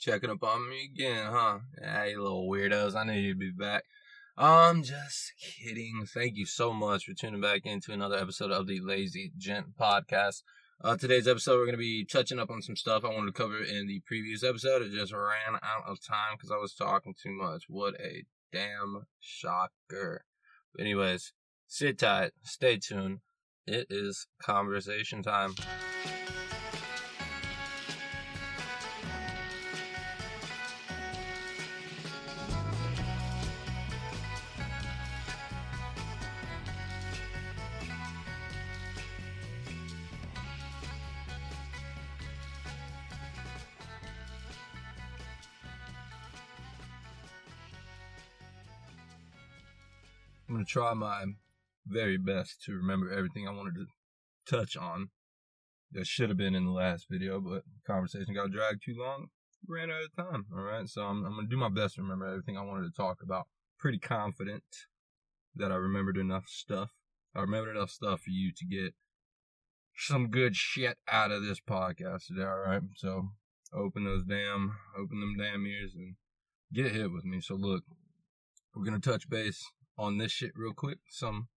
Checking up on me again, huh? Yeah, you little weirdos. I knew you'd be back. I'm just kidding. Thank you so much for tuning back into another episode of the Lazy Gent podcast. Uh, today's episode, we're going to be touching up on some stuff I wanted to cover in the previous episode. It just ran out of time because I was talking too much. What a damn shocker. But anyways, sit tight, stay tuned. It is conversation time. Try my very best to remember everything I wanted to touch on. That should have been in the last video, but conversation got dragged too long. Ran out of time. All right, so I'm, I'm to do my best to remember everything I wanted to talk about. Pretty confident that I remembered enough stuff. I remembered enough stuff for you to get some good shit out of this podcast today. All right, so open those damn, open them damn ears and get hit with me. So look, we're gonna touch base on this shit real quick. Some,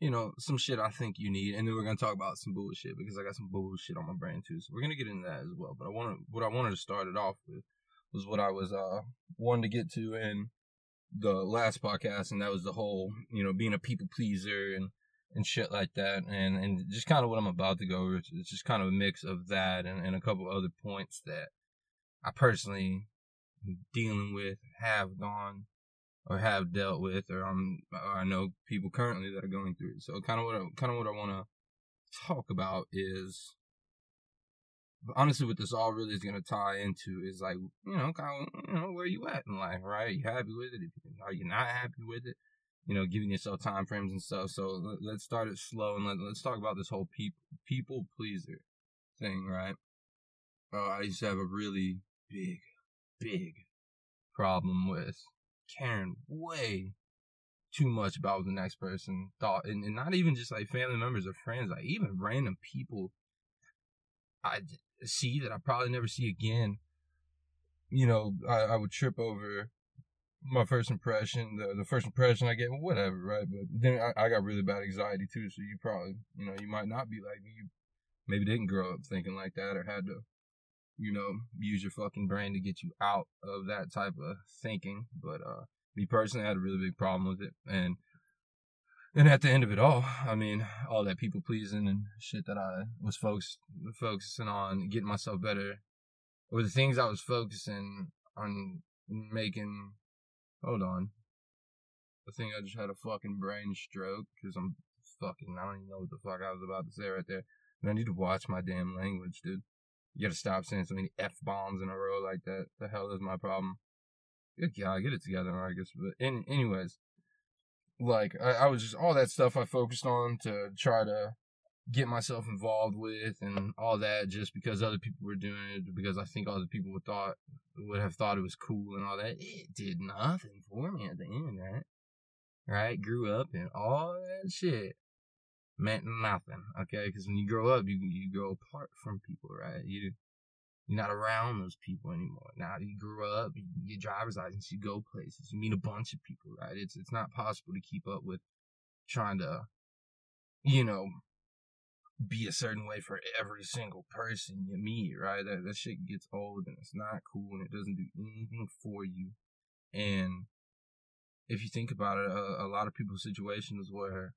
you know, some shit I think you need, and then we're gonna talk about some bullshit because I got some bullshit on my brain too. So we're gonna get into that as well. But I want to, what I wanted to start it off with was what I was uh wanting to get to in the last podcast, and that was the whole, you know, being a people pleaser and and shit like that, and and just kind of what I'm about to go. It's, it's just kind of a mix of that and, and a couple other points that I personally dealing with, have gone or have dealt with, or I'm or I know people currently that are going through. So kind of what I, kind of what I want to talk about is honestly what this all really is going to tie into is like you know kind of you know where you at in life, right? Are you happy with it? Are you not happy with it? You know, giving yourself time frames and stuff. So let, us start it slow and let, let's talk about this whole people people pleaser thing, right? Uh, I used to have a really big, big problem with caring way too much about what the next person thought, and, and not even just like family members or friends, like even random people I see that I probably never see again. You know, I, I would trip over my first impression, the, the first impression I get, whatever, right? But then I, I got really bad anxiety too, so you probably, you know, you might not be like me. You maybe didn't grow up thinking like that or had to you know, use your fucking brain to get you out of that type of thinking. But uh me personally I had a really big problem with it. And and at the end of it all, I mean, all that people pleasing and shit that I was focused focusing on getting myself better or the things I was focusing on making hold on. I think I just had a fucking brain stroke because I'm fucking I don't even know what the fuck I was about to say right there. And I need to watch my damn language, dude. You gotta stop saying so many f bombs in a row like that. The hell is my problem? Good God, get it together, Marcus. But in, anyways, like I, I was just all that stuff I focused on to try to get myself involved with and all that just because other people were doing it because I think other people would thought would have thought it was cool and all that. It did nothing for me at the end, right? Right? Grew up and all that shit meant nothing. Okay, because when you grow up, you you grow apart from people, right? You you're not around those people anymore. Now you grew up, you get driver's license, you go places, you meet a bunch of people, right? It's it's not possible to keep up with trying to, you know, be a certain way for every single person you meet, right? That that shit gets old and it's not cool and it doesn't do anything for you. And if you think about it, a, a lot of people's situations where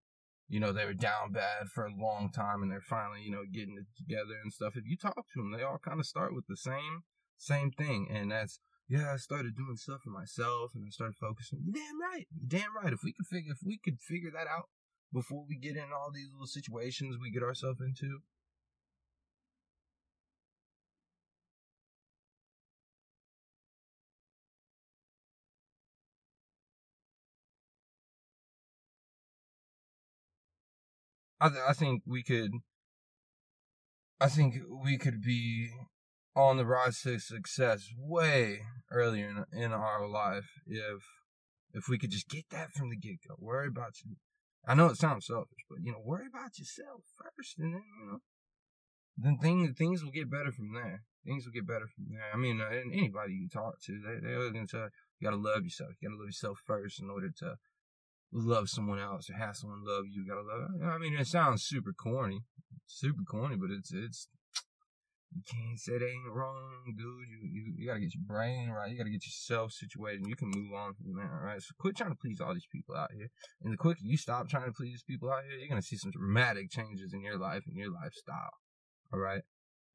you know, they were down bad for a long time and they're finally, you know, getting it together and stuff. If you talk to them, they all kind of start with the same, same thing. And that's, yeah, I started doing stuff for myself and I started focusing. You're damn right. You're damn right. If we could figure, if we could figure that out before we get in all these little situations we get ourselves into, I th- I think we could. I think we could be on the rise to success way earlier in, in our life if if we could just get that from the get go. Worry about you. I know it sounds selfish, but you know, worry about yourself first, and then you know, then things things will get better from there. things will get better from there. I mean, uh, anybody you talk to, they they're going to tell you, you gotta love yourself. You gotta love yourself first in order to love someone else or have someone love you. Gotta love. I mean, it sounds super corny, super corny, but it's it's you can't say they ain't wrong, dude. You, you you gotta get your brain right. You gotta get yourself situated, and you can move on from there. All right. So quit trying to please all these people out here. And the quicker you stop trying to please people out here, you're gonna see some dramatic changes in your life and your lifestyle. All right.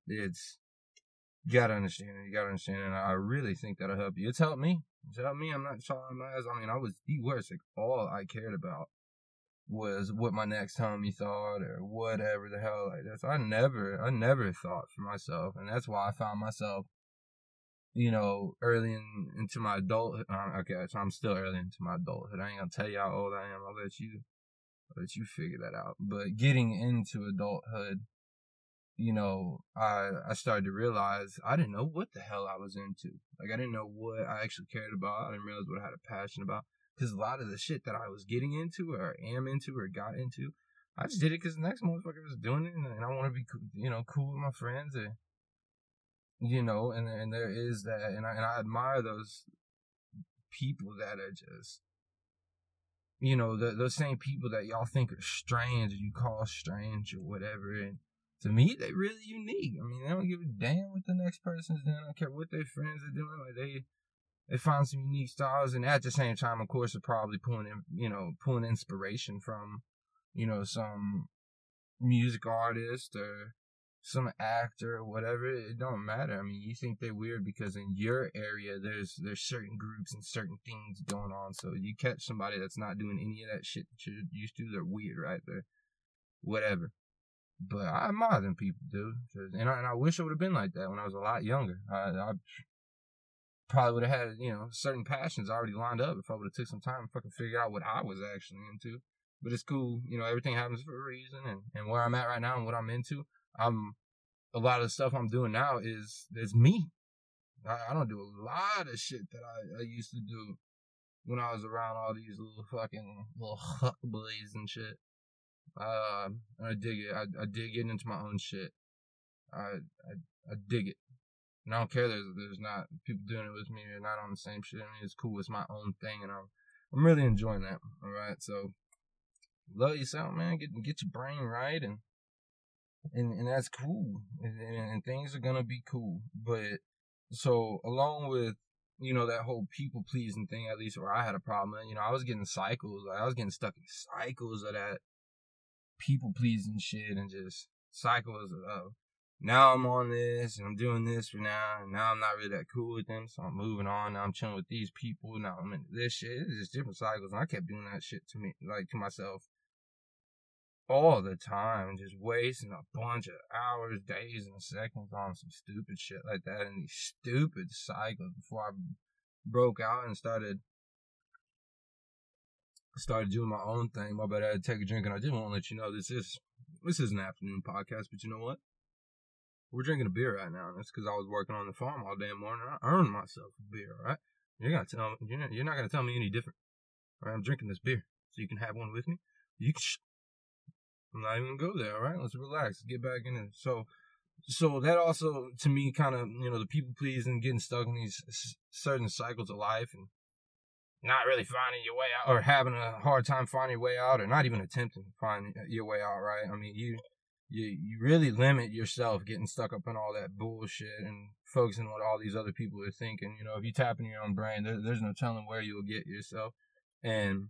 It's you gotta understand it. You gotta understand it. I really think that'll help you. It's helped me. It's helped me. I'm not trying my ass. I mean, I was the worst. Like all I cared about was what my next homie thought or whatever the hell like that. So I never, I never thought for myself, and that's why I found myself, you know, early in, into my adulthood. Uh, okay, so I'm still early into my adulthood. I ain't gonna tell you how old I am. I'll let you, I'll let you figure that out. But getting into adulthood, you know, I I started to realize I didn't know what the hell I was into. Like I didn't know what I actually cared about. I didn't realize what I had a passion about because a lot of the shit that I was getting into or am into or got into, I just did it because the next motherfucker was doing it, and, I want to be, you know, cool with my friends, and you know, and and there is that, and I and I admire those people that are just, you know, the, those same people that y'all think are strange, or you call strange or whatever, and to me, they're really unique. I mean, they don't give a damn what the next person's doing. I don't care what their friends are doing. Like they they find some unique styles, and at the same time, of course, they're probably pulling in, you know, pulling inspiration from, you know, some music artist or some actor or whatever. It don't matter. I mean, you think they're weird because in your area, there's there's certain groups and certain things going on. So you catch somebody that's not doing any of that shit that you're used to, they're weird, right? They're whatever. But I admire them people, dude. And I, and I wish it would have been like that when I was a lot younger. I, I probably would have had you know certain passions already lined up if I would have took some time to fucking figure out what I was actually into. But it's cool, you know. Everything happens for a reason, and and where I'm at right now and what I'm into, I'm a lot of the stuff I'm doing now is is me. I, I don't do a lot of shit that I, I used to do when I was around all these little fucking little huckleberries and shit. Uh, I dig it. I, I dig getting into my own shit. I, I I dig it. And I don't care there's there's not people doing it with me or not on the same shit. I mean, it's cool. It's my own thing, and I'm I'm really enjoying that. All right, so love yourself, man. Get get your brain right, and and and that's cool. And, and, and things are gonna be cool. But so along with you know that whole people pleasing thing, at least where I had a problem. You know, I was getting cycles. I was getting stuck in cycles of that people pleasing shit and just cycles of now I'm on this and I'm doing this for now, and now I'm not really that cool with them, so I'm moving on. Now I'm chilling with these people. Now I'm into this shit. It's just different cycles, and I kept doing that shit to me, like to myself, all the time, just wasting a bunch of hours, days, and seconds on some stupid shit like that, and these stupid cycles before I broke out and started started doing my own thing. My bad. I had to take a drink, and I did want to let you know this is this is an afternoon podcast, but you know what? We're drinking a beer right now, and that's because I was working on the farm all damn morning. I earned myself a beer, all right? You're gonna tell you're not, you're not gonna tell me any different. Right, I'm drinking this beer, so you can have one with me. You can. Sh- I'm not even gonna go there. All right, let's relax. Get back in it. So, so that also to me kind of you know the people pleasing, getting stuck in these certain cycles of life, and not really finding your way out, or having a hard time finding your way out, or not even attempting to find your way out. Right? I mean, you you you really limit yourself getting stuck up in all that bullshit and focusing on what all these other people are thinking. You know, if you tap into your own brain, there, there's no telling where you'll get yourself, and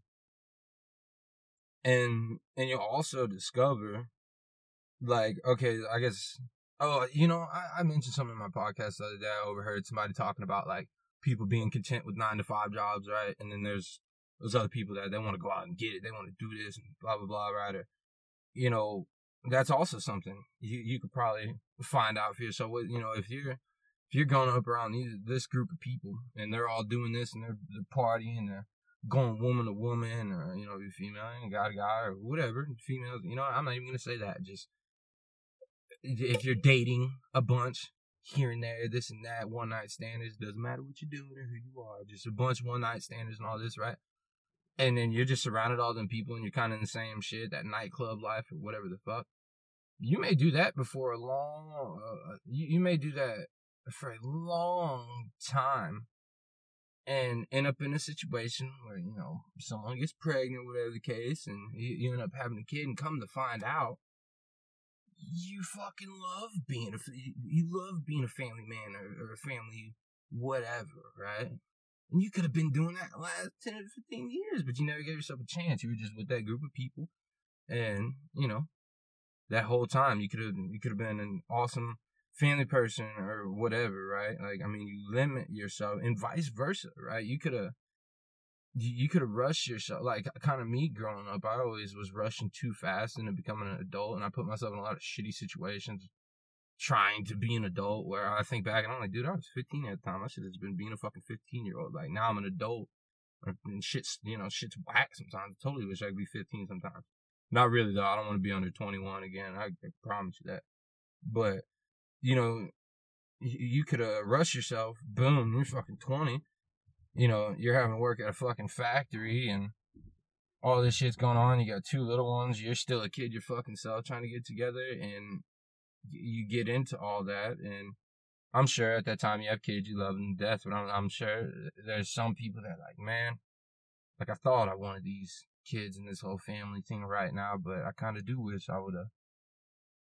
and and you'll also discover, like, okay, I guess, oh, you know, I, I mentioned something in my podcast the other day. I overheard somebody talking about like people being content with nine to five jobs, right? And then there's those other people that they want to go out and get it, they want to do this and blah blah blah, right? Or, you know, that's also something you you could probably find out for yourself. You know, if you're if you're going up around these, this group of people and they're all doing this and they're, they're partying and they're going woman to woman or you know, you're female and guy to guy or whatever, females. You know, I'm not even gonna say that. Just if you're dating a bunch here and there, this and that, one night standards, doesn't matter what you're doing or who you are, just a bunch of one night standards and all this, right? and then you're just surrounded all them people and you're kind of in the same shit, that nightclub life or whatever the fuck. You may do that before a long. Uh, you, you may do that for a long time and end up in a situation where, you know, someone gets pregnant, whatever the case, and you, you end up having a kid and come to find out you fucking love being a you love being a family man or, or a family whatever, right? And you could have been doing that last 10 or 15 years, but you never gave yourself a chance. You were just with that group of people. And, you know, that whole time you could have, you could have been an awesome family person or whatever, right? Like, I mean, you limit yourself and vice versa, right? You could have, you could have rushed yourself. Like, kind of me growing up, I always was rushing too fast into becoming an adult, and I put myself in a lot of shitty situations trying to be an adult where I think back and I'm like, dude, I was 15 at the time. I should have been being a fucking 15 year old. Like now I'm an adult and shit's, you know, shit's whack sometimes. I totally wish I could be 15 sometimes. Not really though. I don't want to be under 21 again. I, I promise you that. But, you know, you could have rushed yourself. Boom, you're fucking 20. You know, you're having to work at a fucking factory and all this shit's going on. You got two little ones. You're still a kid your fucking self trying to get together and you get into all that and I'm sure at that time you have kids you love them to death, but I'm, I'm sure there's some people that like, man, like I thought I wanted these kids and this whole family thing right now, but I kind of do wish I would have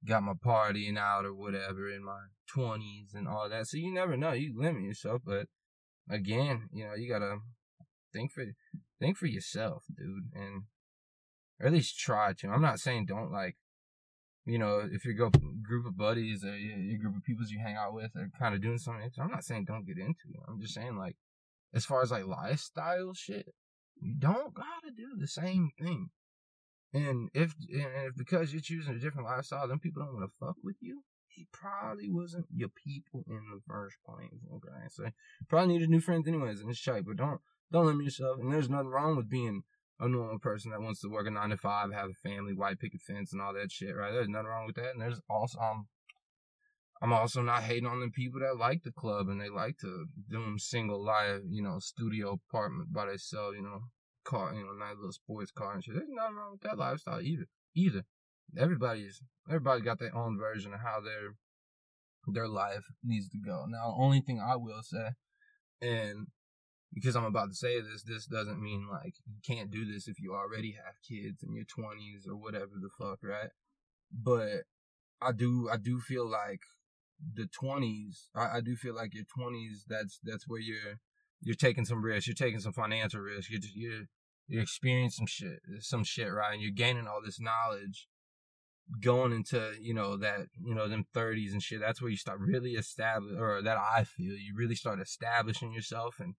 got my partying out or whatever in my 20s and all that. So you never know. You limit yourself, but again, you know, you gotta think for think for yourself, dude, and or at least try to. I'm not saying don't like you know, if your group of buddies or your group of people you hang out with are kind of doing something, I'm not saying don't get into it. I'm just saying like, as far as like lifestyle shit, you don't gotta do the same thing. And if and if because you're choosing a different lifestyle, then people don't want to fuck with you. He probably wasn't your people in the first place. Okay, so probably needed new friends anyways, and it's check. But don't don't limit yourself. And there's nothing wrong with being a normal person that wants to work a nine to five, have a family, white picket fence, and all that shit, right? There's nothing wrong with that. And there's also, um, I'm also not hating on the people that like the club and they like to do them single life, you know, studio apartment by themselves, you know, car, you know, nice little sports car and shit. There's nothing wrong with that lifestyle either. Either. Everybody's, everybody got their own version of how their, their life needs to go. Now, only thing I will say, and because I'm about to say this, this doesn't mean like you can't do this if you already have kids in your 20s or whatever the fuck, right? But I do, I do feel like the 20s, I, I do feel like your 20s, that's, that's where you're, you're taking some risks, you're taking some financial risks, you're, you're, you're experiencing shit, some shit, right? And you're gaining all this knowledge going into, you know, that, you know, them 30s and shit. That's where you start really establish, or that I feel, you really start establishing yourself and,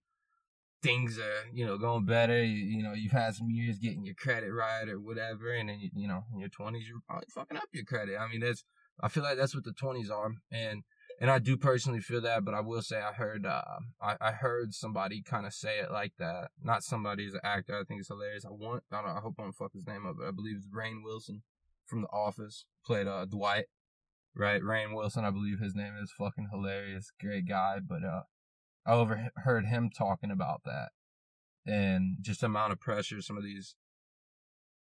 things are, you know, going better. You, you, know, you've had some years getting your credit right or whatever, and then you, you know, in your twenties, you're probably fucking up your credit. I mean, that's I feel like that's what the twenties are, and and I do personally feel that. But I will say, I heard uh, I I heard somebody kind of say it like that. Not somebody as an actor. I think it's hilarious. I want I, don't, I hope I don't fuck his name up, but I believe it's Rainn Wilson from The Office played uh Dwight. Right, Rainn Wilson, I believe his name is fucking hilarious, great guy. But uh, I overheard him talking about that and just amount of pressure some of these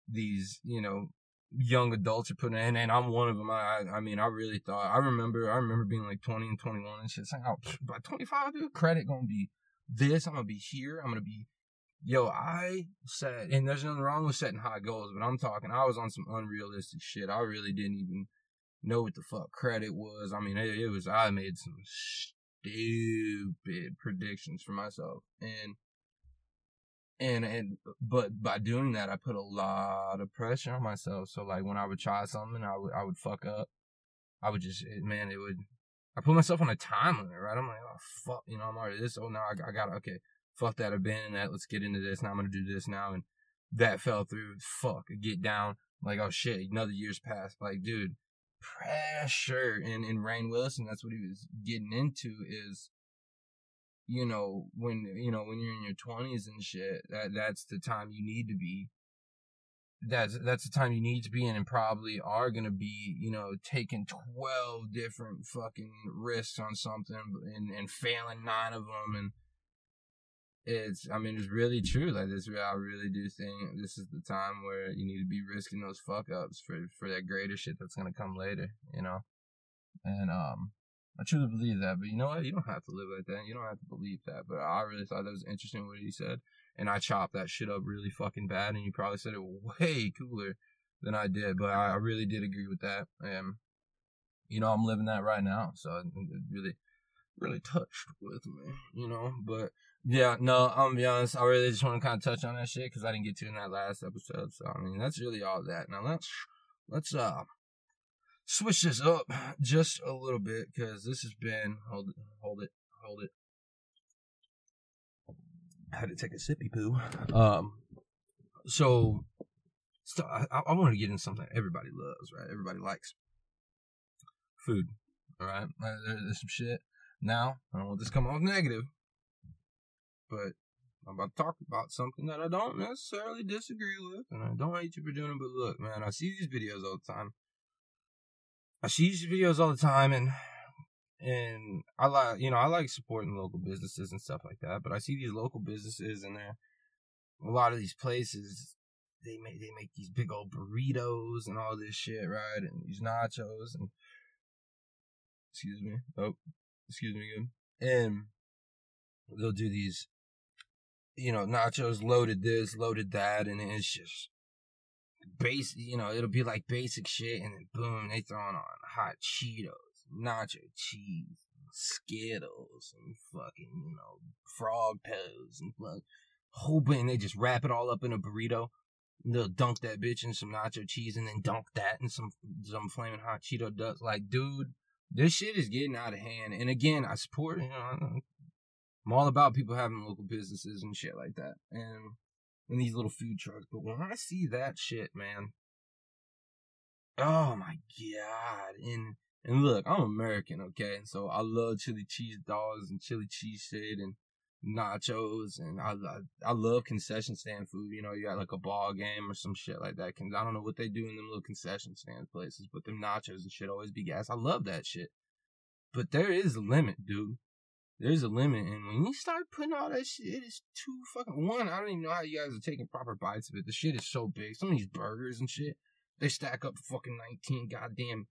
these you know young adults are putting in, and I'm one of them. I I mean, I really thought I remember I remember being like 20 and 21 and shit, saying, "Oh, by 25, dude, credit gonna be this. I'm gonna be here. I'm gonna be." Yo, I said, and there's nothing wrong with setting high goals, but I'm talking. I was on some unrealistic shit. I really didn't even know what the fuck credit was. I mean, it, it was. I made some stupid predictions for myself. And and and but by doing that I put a lot of pressure on myself. So like when I would try something I would I would fuck up. I would just it, man, it would I put myself on a time limit, right? I'm like, oh fuck, you know, I'm already this. Oh now I, I got okay, fuck that, abandon that. Let's get into this. Now I'm gonna do this now, and that fell through. Fuck, get down. Like oh shit, another year's passed. Like dude, pressure and in Rainn Wilson, that's what he was getting into is you know, when you know, when you're in your twenties and shit, that that's the time you need to be that's that's the time you need to be in and probably are gonna be, you know, taking twelve different fucking risks on something and and failing nine of them and it's I mean it's really true. Like this I really do think this is the time where you need to be risking those fuck ups for for that greater shit that's gonna come later, you know? And um I truly believe that. But you know what? You don't have to live like that. You don't have to believe that. But I really thought that was interesting what he said. And I chopped that shit up really fucking bad. And you probably said it way cooler than I did. But I, I really did agree with that. And, you know, I'm living that right now. So it really, really touched with me, you know? But yeah, no, I'm gonna be honest. I really just want to kind of touch on that shit because I didn't get to in that last episode. So, I mean, that's really all that. Now let's, let's, uh, switch this up just a little bit because this has been hold it, hold it, hold it. I had to take a sippy poo. Um, so, so I, I want to get into something everybody loves, right? Everybody likes food. All right, there's some shit. Now, I don't want this to come off negative, but I'm about to talk about something that I don't necessarily disagree with, and I don't hate you for doing it. But look, man, I see these videos all the time I see these videos all the time, and and I like you know I like supporting local businesses and stuff like that. But I see these local businesses, and they're a lot of these places they make they make these big old burritos and all this shit, right? And these nachos and excuse me, oh, excuse me again, and they'll do these, you know, nachos loaded this, loaded that, and it's just base, you know, it'll be like basic shit, and then boom, they throwing on hot Cheetos, nacho cheese, Skittles, and fucking, you know, frog toes, and like, whole and they just wrap it all up in a burrito. They'll dunk that bitch in some nacho cheese, and then dunk that in some some flaming hot Cheeto dust. Like, dude, this shit is getting out of hand. And again, I support, you know, I'm all about people having local businesses and shit like that, and in these little food trucks. But when I see that shit, man, oh my god! And and look, I'm American, okay, and so I love chili cheese dogs and chili cheese shit and nachos, and I I, I love concession stand food. You know, you got like a ball game or some shit like that. I don't know what they do in them little concession stand places, but them nachos and shit always be gas. I love that shit. But there is a limit, dude there's a limit, and when you start putting all that shit, it is too fucking. One, I don't even know how you guys are taking proper bites of it. The shit is so big. Some of these burgers and shit, they stack up fucking nineteen goddamn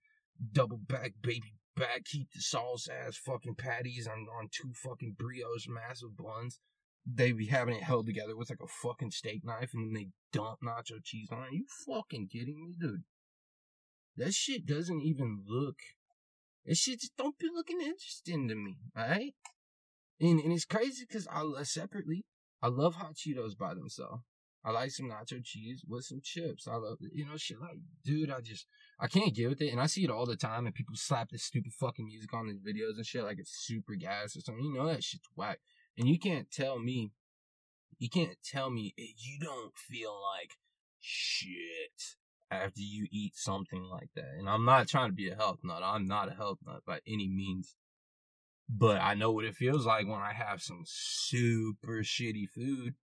double back baby back keep the sauce ass fucking patties on on two fucking brioche massive buns. They be having it held together with like a fucking steak knife, and then they dump nacho cheese on it. Are you fucking kidding me, dude? That shit doesn't even look. That shit just don't be looking interesting to me, alright? And, and it's crazy because I love separately. I love hot Cheetos by themselves. I like some nacho cheese with some chips. I love. You know, shit like, dude, I just, I can't get with it. And I see it all the time and people slap this stupid fucking music on these videos and shit like it's super gas or something. You know, that shit's whack. And you can't tell me, you can't tell me you don't feel like shit after you eat something like that. And I'm not trying to be a health nut. I'm not a health nut by any means. But I know what it feels like when I have some super shitty food.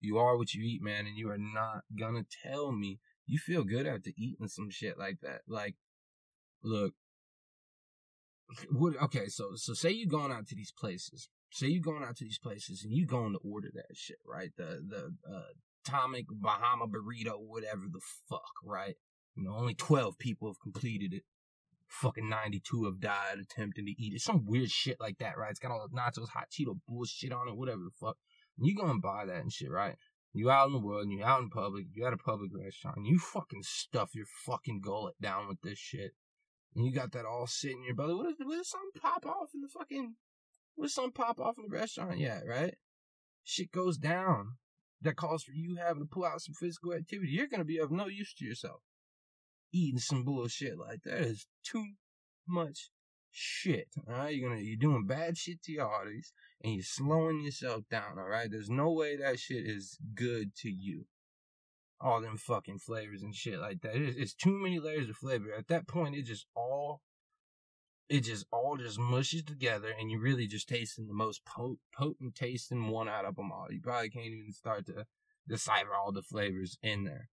You are what you eat, man, and you are not gonna tell me you feel good after eating some shit like that. Like, look, what? Okay, so so say you're going out to these places. Say you're going out to these places and you're going to order that shit, right? The the uh, atomic Bahama burrito, whatever the fuck, right? You know, only twelve people have completed it fucking 92 have died attempting to eat it. Some weird shit like that, right? It's got all the nachos, hot Cheeto bullshit on it, whatever the fuck. And you go and buy that and shit, right? You out in the world and you're out in public, you at a public restaurant, and you fucking stuff your fucking gullet down with this shit. And you got that all sitting in your belly. What if, what if something pop off in the fucking, what if something pop off in the restaurant? yet, right? Shit goes down. That calls for you having to pull out some physical activity. You're gonna be of no use to yourself eating some bullshit like that is too much shit. All right, you're gonna you're doing bad shit to your arteries and you're slowing yourself down. All right, there's no way that shit is good to you. All them fucking flavors and shit like that. It's, it's too many layers of flavor. At that point, it just all it just all just mushes together, and you're really just tasting the most potent, potent tasting one out of them all. You probably can't even start to decipher all the flavors in there.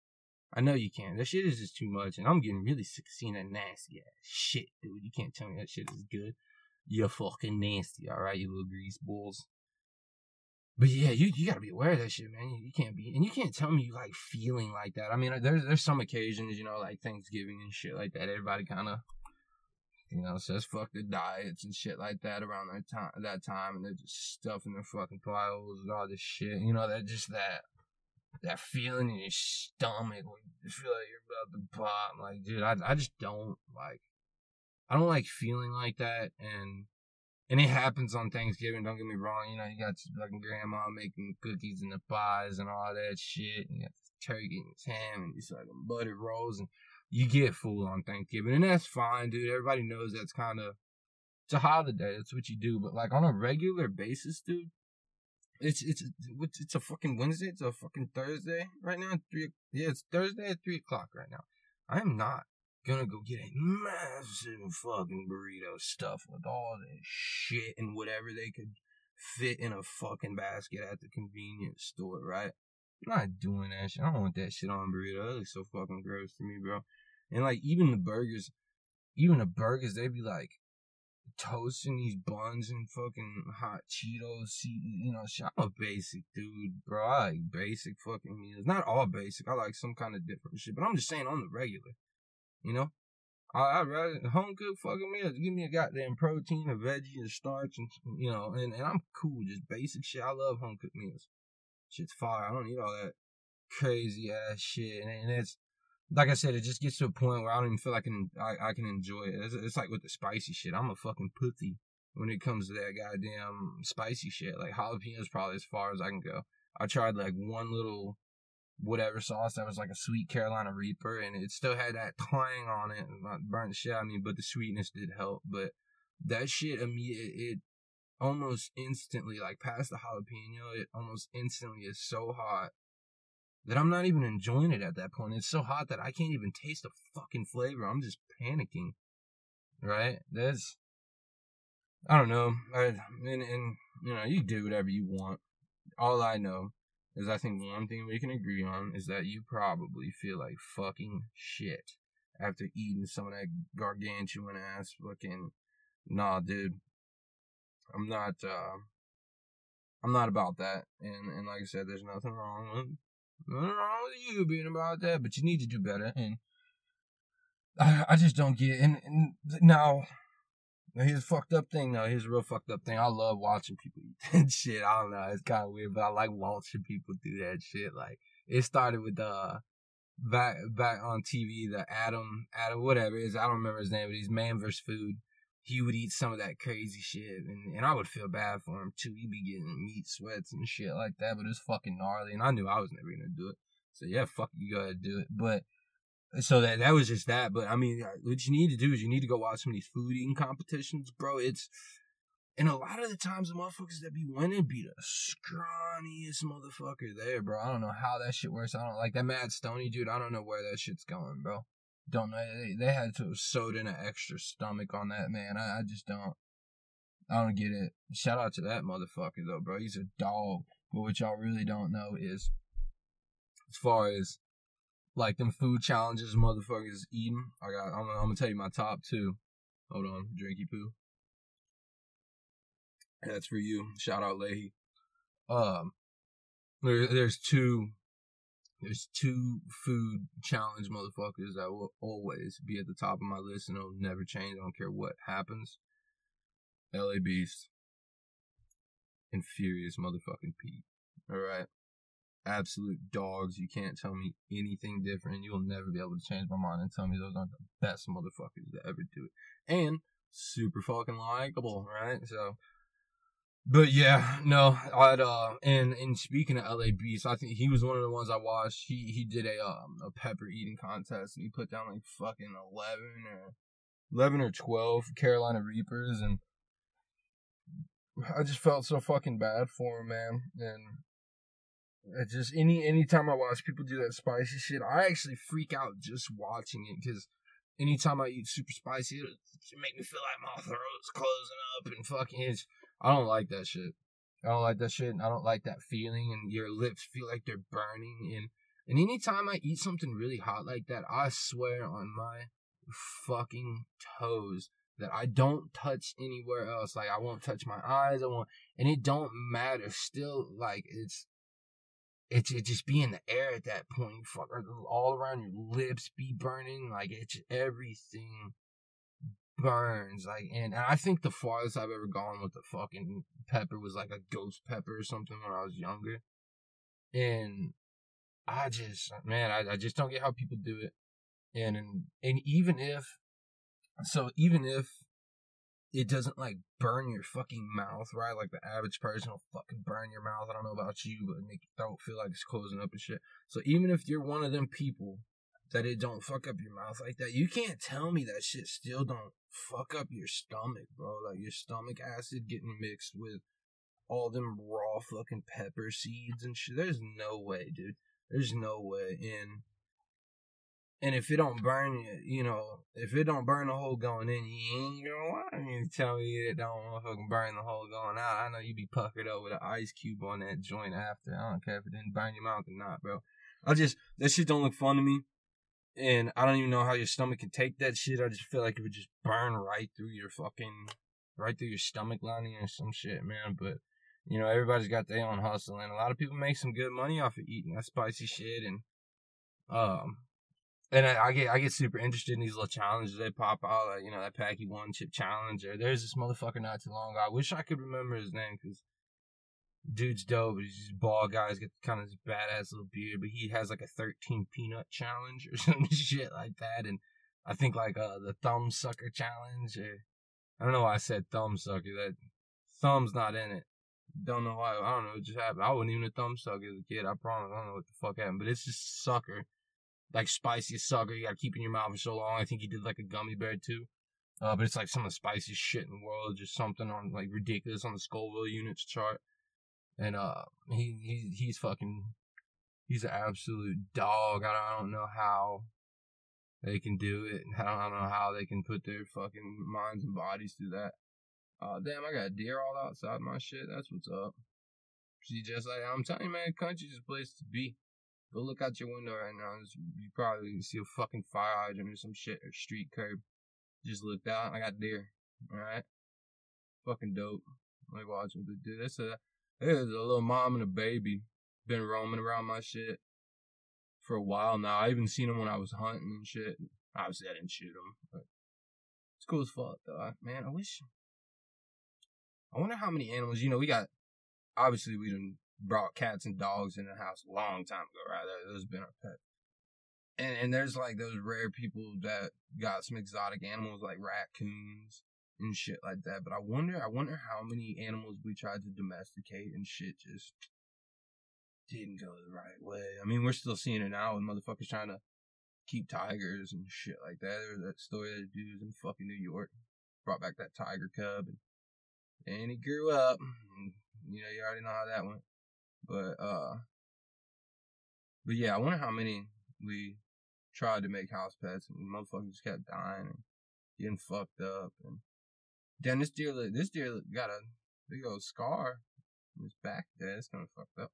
I know you can't. That shit is just too much, and I'm getting really sick of seeing that nasty ass shit, dude. You can't tell me that shit is good. You're fucking nasty, alright, you little grease balls. But yeah, you you gotta be aware of that shit, man. You, you, can't be, and you can't tell me you like feeling like that. I mean, there's there's some occasions, you know, like Thanksgiving and shit like that. Everybody kind of you know, says fuck the diets and shit like that around that time, that time, and they're just stuffing their fucking piles and all this shit. You know, that just that that feeling in your stomach when you feel like you're about to pop. Like, dude, I I just don't like. I don't like feeling like that, and and it happens on Thanksgiving. Don't get me wrong. You know, you got your fucking grandma making cookies and the pies and all that shit. And you got turkey and ham and these fucking butter rolls, and you get full on Thanksgiving, and that's fine, dude. Everybody knows that's kind of it's a holiday. That's what you do. But like on a regular basis, dude, it's it's it's a fucking Wednesday. It's a fucking Thursday right now. Three yeah, it's Thursday at three o'clock right now. I am not gonna go get a massive fucking burrito stuffed with all this shit and whatever they could fit in a fucking basket at the convenience store, right? I'm not doing that shit. I don't want that shit on burrito. That looks so fucking gross to me, bro. And like even the burgers, even the burgers, they be like toasting these buns and fucking hot Cheetos. You know, I'm a basic dude, bro. I like basic fucking meals. Not all basic. I like some kind of different shit. But I'm just saying on the regular. You know? I, I'd rather home cooked fucking meals. Give me a goddamn protein, a veggie, a starch, and you know, and, and I'm cool. Just basic shit. I love home cooked meals. Shit's fire. I don't need all that crazy ass shit. And, and it's like I said, it just gets to a point where I don't even feel like I can I, I can enjoy it. It's, it's, like with the spicy shit. I'm a fucking pussy when it comes to that goddamn spicy shit. Like jalapenos, probably as far as I can go. I tried like one little whatever sauce that was like a sweet Carolina Reaper, and it still had that twang on it, not burnt shit. I mean, but the sweetness did help. But that shit, I mean, it, it almost instantly, like past the jalapeno, it almost instantly is so hot that I'm not even enjoying it at that point. It's so hot that I can't even taste the fucking flavor. I'm just panicking. Right? That's I don't know. I, and and you know, you do whatever you want. All I know is I think one thing we can agree on is that you probably feel like fucking shit after eating some of that gargantuan ass fucking nah dude. I'm not uh I'm not about that. And and like I said, there's nothing wrong with nothing wrong with you being about that, but you need to do better. And I, I just don't get and, and now here's a fucked up thing though. Here's a real fucked up thing. I love watching people eat that shit. I don't know. It's kind of weird, but I like watching people do that shit. Like it started with uh back back on TV. The Adam Adam whatever is I don't remember his name, but he's Man vs Food he would eat some of that crazy shit, and, and I would feel bad for him too. He'd be getting meat sweats and shit like that, but it's fucking gnarly, and I knew I was never gonna do it. So yeah, fuck you, go ahead do it. But so that that was just that. But I mean, uh, what you need to do is you need to go watch some of these food eating competitions, bro. It's and a lot of the times the motherfuckers that be winning be the scrawniest motherfucker there, bro. I don't know how that shit works. I don't like that Matt Stonie dude. I don't know where that shit's going, bro don't know. They, they had to have sewed in an extra stomach on that man. I, I just don't. I don't get it. Shout out to that motherfucker though, bro. He's a dog. But what y'all really don't know is, as far as like them food challenges, motherfuckers eating. I got. I'm, I'm gonna tell you my top two. Hold on, drinky poo. That's for you. Shout out Leahy. Um, there, there's two there's two food challenge motherfuckers that will always be at the top of my list and it'll never change. I don't care what happens. LA Beast and Furious motherfucking Pete. Alright? Absolute dogs. You can't tell me anything different. You'll never be able to change my mind and tell me those aren't the best motherfuckers to ever do it. And super fucking likable, right? So but yeah, no, I'd uh, and and speaking of LA Beast, I think he was one of the ones I watched. He he did a um a pepper eating contest and he put down like fucking eleven or eleven or twelve Carolina Reapers and I just felt so fucking bad for him, man. And just any anytime I watch people do that spicy shit, I actually freak out just watching it because anytime I eat super spicy, it, it make me feel like my throat's closing up and fucking it's I don't like that shit. I don't like that shit. I don't like that feeling, and your lips feel like they're burning. And and anytime I eat something really hot like that, I swear on my fucking toes that I don't touch anywhere else. Like I won't touch my eyes. I won't, and it don't matter. Still, like it's it's it just be in the air at that point. Fuck all around your lips be burning. Like it's everything burns. Like, and, and I think the farthest I've ever gone with the fucking pepper was like a ghost pepper or something when I was younger. And I just, man, I, I just don't get how people do it. And, and, and even if, so even if it doesn't like burn your fucking mouth, right? Like the average person will fucking burn your mouth. I don't know about you, but make your throat feel like it's closing up and shit. So even if you're one of them people that it don't fuck up your mouth like that, you can't tell me that shit still don't fuck up your stomach, bro. Like your stomach acid getting mixed with all them raw fucking pepper seeds and shit. There's no way, dude. There's no way. And and if it don't burn you, you know, if it don't burn the hole going in, you ain't gonna lie. You tell me it don't fucking burn the hole going out. I know you'd be puckered up with an ice cube on that joint after. I don't care if it didn't burn your mouth or not, bro. I just that shit don't look fun to me. And I don't even know how your stomach can take that shit. I just feel like it would just burn right through your fucking right through your stomach lining or some shit, man. But you know, everybody's got their own hustle and a lot of people make some good money off of eating that spicy shit and um and I, I, get I get super interested in these little challenges that pop out, like you know that Paqui One Chip Challenge. Or there's this motherfucker not too long ago. I wish I could remember his name because dude's dope. He's just bald guy. He's got kind of this badass little beard, but he has like a 13 peanut challenge or some shit like that. And I think like uh the thumb sucker challenge. Or, I don't know why I said thumb sucker. That thumb's not in it. Don't know why. I don't know. It just happened. I wasn't even a thumb sucker as a kid. I promise. I don't know what the fuck happened, but it's just sucker like spiciest sucker you gotta keep in your mouth for so long. I think he did like a gummy bear too. Uh, but it's like some of the spiciest shit in the world. Just something on like ridiculous on the Scoville units chart. And uh, he he he's fucking he's an absolute dog. I don't, I don't know how they can do it. I don't, I don't know how they can put their fucking minds and bodies through that. Oh damn, I got deer all outside my shit. That's what's up. See, just like I'm telling you, man, country's a place to be. Go look out your window right now. You probably see a fucking fire hydrant or some shit or street curb. Just looked out. I got deer. All right. Fucking dope. Like watching the dude. That's a there's a little mom and a baby been roaming around my shit for a while now. I even seen them when I was hunting and shit. Obviously, I didn't shoot them, but it's cool as fuck though. Man, I wish. I wonder how many animals. You know, we got. Obviously, we didn't brought cats and dogs in the house a long time ago, right? Those been our pet. And and there's like those rare people that got some exotic animals like raccoons and shit like that. But I wonder, I wonder how many animals we tried to domesticate and shit just didn't go the right way. I mean, we're still seeing it now with motherfuckers trying to keep tigers and shit like that. There's that story that dude in fucking New York brought back that tiger cub and, and he grew up. You know, you already know how that went. But uh but yeah, I wonder how many we tried to make house pets and motherfuckers just kept dying and getting fucked up and then this deer this deer got a big old scar on his back there. It's kind of fucked up.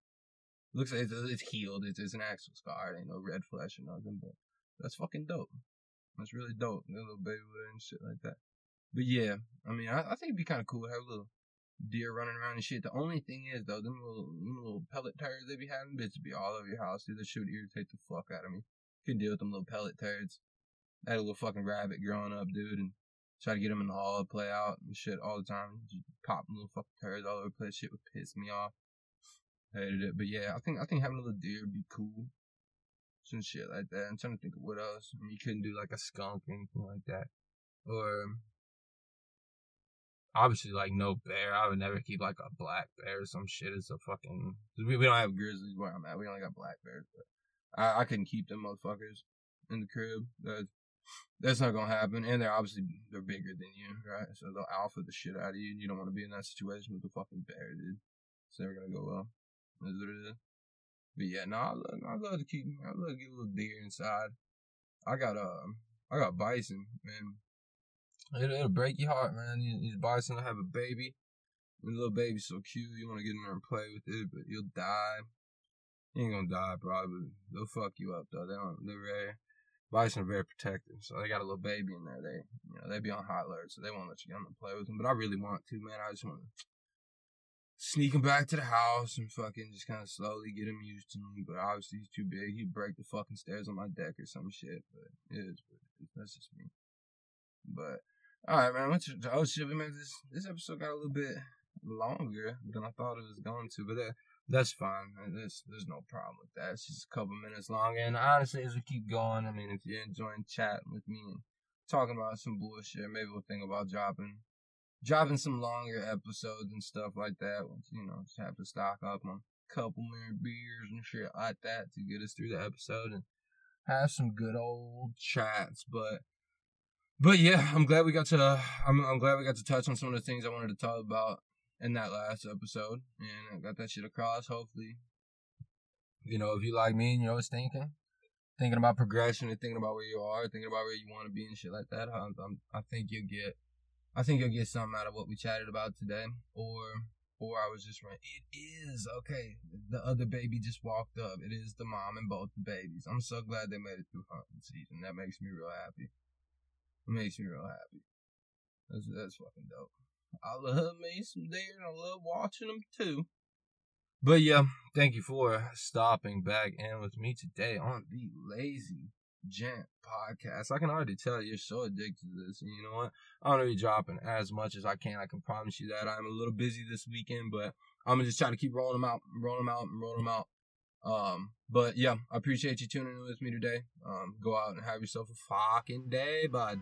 Looks like it's, it's healed. It's, it's an actual scar. It ain't no red flesh or nothing, but that's fucking dope. That's really dope. A little baby and shit like that. But yeah, I mean, I, I think it'd be kind of cool to have a little deer running around and shit. The only thing is though, them little, them little pellet turds they be having, bitch, be all over your house. Dude, that should irritate the fuck out of me. Couldn't deal with them little pellet turds. I had a little fucking rabbit growing up, dude, and try to get them in the hall, to play out and shit all the time. Just pop little fucking turds all over the place. Shit would piss me off. Hated it, but yeah, I think I think having a little deer would be cool. Some shit like that. I'm trying to think of what else. I mean, you couldn't do like a skunk or anything like that, or obviously like no bear. I would never keep like a black bear or some shit. It's a fucking we, we don't have grizzlies where I'm at. We only got black bears, but I, I couldn't keep them motherfuckers in the crib. That's that's not gonna happen. And they're obviously they're bigger than you, right? So they'll alpha the shit out of you. And you don't want to be in that situation with the fucking bear, dude. It's never gonna go well. Is what it is. But yeah, no, I love, I love to keep, I love to get a little deer inside. I got um, I got bison, man. It'll, it'll break your heart, man. These bison have a baby. The little baby's so cute. You want to get in there and play with it, but you'll die. You ain't gonna die probably. They'll fuck you up though. They don't. They're very bison are very protective, so they got a little baby in there. They, you know, they be on high alert, so they won't let you in and play with them. But I really want to, man. I just want to sneak him back to the house and fucking just kind of slowly get him used to me. But obviously he's too big. He'd break the fucking stairs on my deck or some shit. But it is. That's just me. But All right, man. What's oh shit, made this this episode got a little bit longer than I thought it was going to, but that that's fine. There's there's no problem with that. It's just a couple minutes long, and honestly, as we keep going, I mean, if you're enjoying chatting with me and talking about some bullshit, maybe we'll think about dropping dropping some longer episodes and stuff like that. You know, just have to stock up on a couple more beers and shit like that to get us through the episode and have some good old chats. But but yeah, I'm glad we got to I'm I'm glad we got to touch on some of the things I wanted to talk about in that last episode, and I got that shit across. Hopefully, you know, if you like me and you're always thinking, thinking about progression and thinking about where you are, thinking about where you want to be and shit like that, I, I, I think you'll get I think you'll get something out of what we chatted about today. Or or I was just right. It is okay. The other baby just walked up. It is the mom and both the babies. I'm so glad they made it through hunting season. That makes me real happy. It makes me real happy. That's that's fucking dope. I love me some deer and I love watching them too. But yeah, thank you for stopping back in with me today on the Lazy Gent podcast. I can already tell you're so addicted to this. And you know what? I'm gonna be dropping as much as I can. I can promise you that. I'm a little busy this weekend, but I'm gonna just try to keep rolling them out, rolling them out, and rolling them out. Um, but yeah, I appreciate you tuning in with me today. Um, go out and have yourself a fucking day, bud.